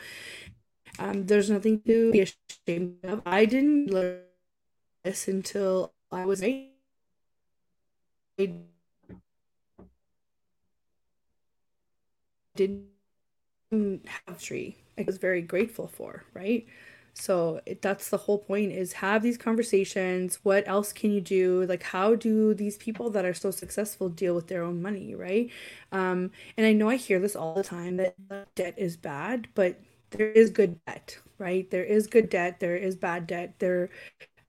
um, there's nothing to be ashamed of. I didn't learn this until I was eight. I didn't tree I was very grateful for, right? So it, that's the whole point is have these conversations. What else can you do? Like how do these people that are so successful deal with their own money, right? Um, and I know I hear this all the time that debt is bad, but there is good debt, right? There is good debt, there is bad debt. There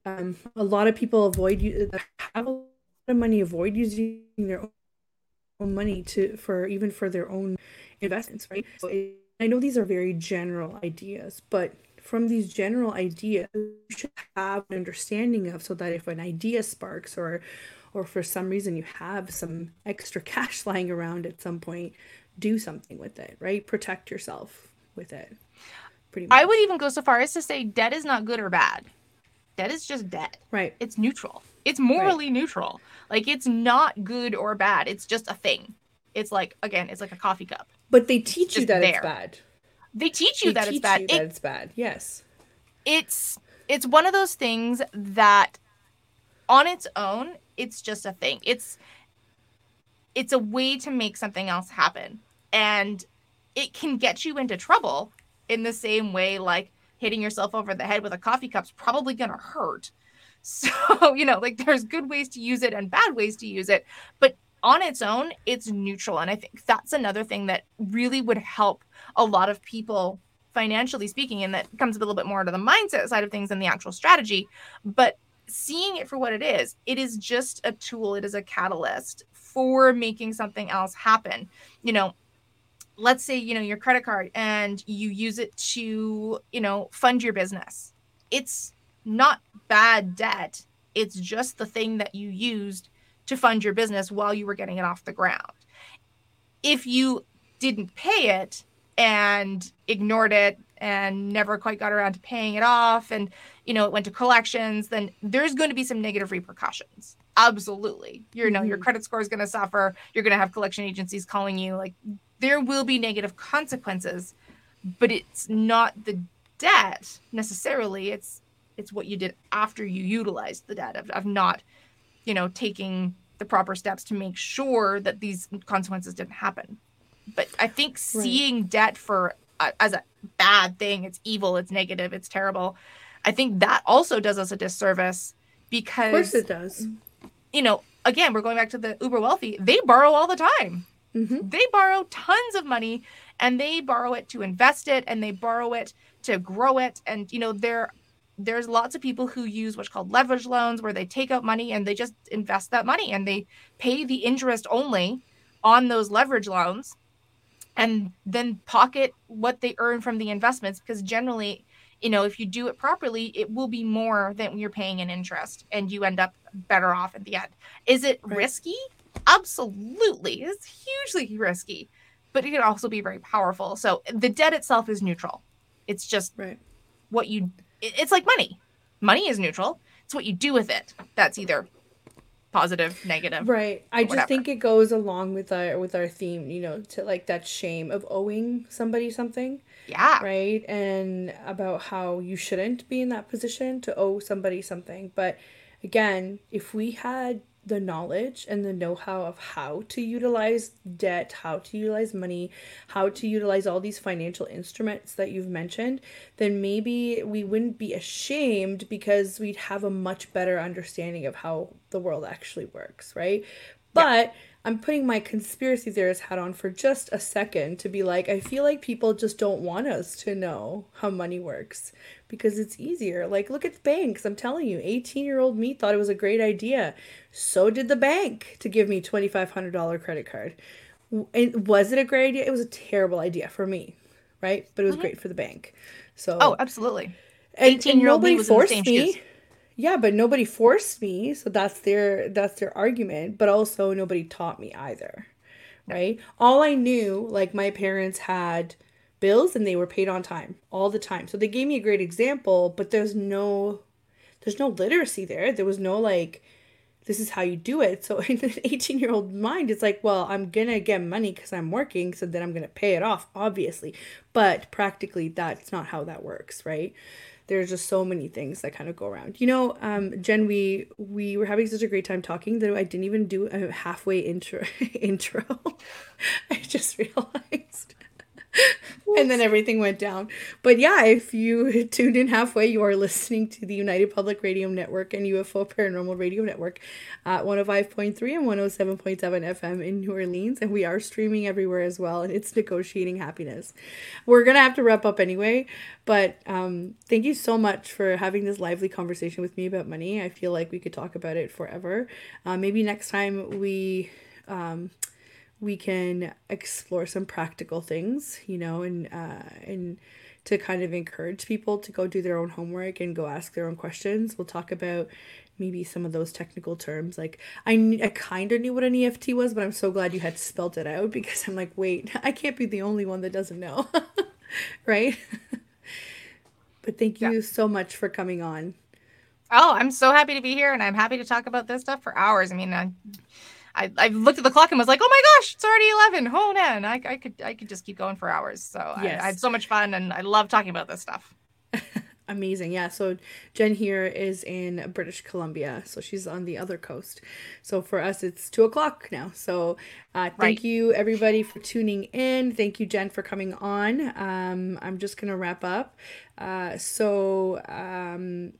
um, a lot of people avoid you have a lot of money avoid using their own money to for even for their own investments, right? So it, I know these are very general ideas, but from these general ideas, you should have an understanding of so that if an idea sparks or or for some reason you have some extra cash lying around at some point, do something with it, right? Protect yourself with it. Pretty much. I would even go so far as to say debt is not good or bad. Debt is just debt. Right. It's neutral. It's morally right. neutral. Like it's not good or bad. It's just a thing. It's like again, it's like a coffee cup. But they teach you that there. it's bad. They teach you they that teach it's bad. You it, that it's bad. Yes. It's it's one of those things that on its own, it's just a thing. It's it's a way to make something else happen. And it can get you into trouble in the same way like hitting yourself over the head with a coffee cup's probably going to hurt. So, you know, like there's good ways to use it and bad ways to use it, but on its own, it's neutral. And I think that's another thing that really would help a lot of people financially speaking. And that comes a little bit more to the mindset side of things than the actual strategy. But seeing it for what it is, it is just a tool, it is a catalyst for making something else happen. You know, let's say, you know, your credit card and you use it to, you know, fund your business. It's not bad debt. It's just the thing that you used to fund your business while you were getting it off the ground. If you didn't pay it and ignored it and never quite got around to paying it off and you know it went to collections then there's going to be some negative repercussions. Absolutely. You know mm-hmm. your credit score is going to suffer. You're going to have collection agencies calling you. Like there will be negative consequences but it's not the debt necessarily. It's it's what you did after you utilized the debt of, of not you know taking the proper steps to make sure that these consequences didn't happen but i think right. seeing debt for uh, as a bad thing it's evil it's negative it's terrible i think that also does us a disservice because of course it does you know again we're going back to the uber wealthy they borrow all the time mm-hmm. they borrow tons of money and they borrow it to invest it and they borrow it to grow it and you know they're there's lots of people who use what's called leverage loans where they take out money and they just invest that money and they pay the interest only on those leverage loans and then pocket what they earn from the investments because generally you know if you do it properly it will be more than you're paying in interest and you end up better off at the end. Is it right. risky? Absolutely. It's hugely risky but it can also be very powerful. So the debt itself is neutral. It's just right. what you it's like money. Money is neutral. It's what you do with it. That's either positive, negative. Right. I just whatever. think it goes along with our with our theme, you know, to like that shame of owing somebody something. Yeah. Right? And about how you shouldn't be in that position to owe somebody something. But again, if we had the knowledge and the know-how of how to utilize debt, how to utilize money, how to utilize all these financial instruments that you've mentioned, then maybe we wouldn't be ashamed because we'd have a much better understanding of how the world actually works, right? But I'm putting my conspiracy theorist hat on for just a second to be like, I feel like people just don't want us to know how money works because it's easier. Like, look at the banks. I'm telling you, 18 year old me thought it was a great idea. So did the bank to give me $2,500 credit card. And was it a great idea? It was a terrible idea for me, right? But it was mm-hmm. great for the bank. So, oh, absolutely. 18 year old me was forced me. Shoes. Yeah, but nobody forced me, so that's their that's their argument, but also nobody taught me either. Right? All I knew like my parents had bills and they were paid on time all the time. So they gave me a great example, but there's no there's no literacy there. There was no like this is how you do it. So in an 18 year old mind, it's like, well, I'm gonna get money because I'm working, so then I'm gonna pay it off, obviously. But practically, that's not how that works, right? There's just so many things that kind of go around. You know, um, Jen, we we were having such a great time talking that I didn't even do a halfway intro intro. I just realized. and then everything went down. But yeah, if you tuned in halfway, you are listening to the United Public Radio Network and UFO Paranormal Radio Network at 105.3 and 107.7 FM in New Orleans. And we are streaming everywhere as well. And it's negotiating happiness. We're going to have to wrap up anyway. But um, thank you so much for having this lively conversation with me about money. I feel like we could talk about it forever. Uh, maybe next time we. Um, we can explore some practical things, you know, and uh, and to kind of encourage people to go do their own homework and go ask their own questions. We'll talk about maybe some of those technical terms. Like I, I kind of knew what an EFT was, but I'm so glad you had spelt it out because I'm like, wait, I can't be the only one that doesn't know, right? but thank you yeah. so much for coming on. Oh, I'm so happy to be here, and I'm happy to talk about this stuff for hours. I mean, I I, I looked at the clock and was like, oh my gosh, it's already 11. Hold on. I, I could I could just keep going for hours. So yes. I, I had so much fun and I love talking about this stuff. Amazing. Yeah. So Jen here is in British Columbia. So she's on the other coast. So for us, it's two o'clock now. So uh, thank right. you, everybody, for tuning in. Thank you, Jen, for coming on. Um, I'm just going to wrap up. Uh, so, um,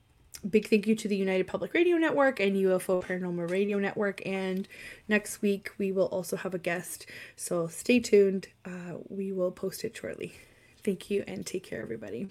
big thank you to the United Public Radio Network and UFO Paranormal Radio Network. And next week, we will also have a guest. So stay tuned. Uh, we will post it shortly. Thank you and take care, everybody.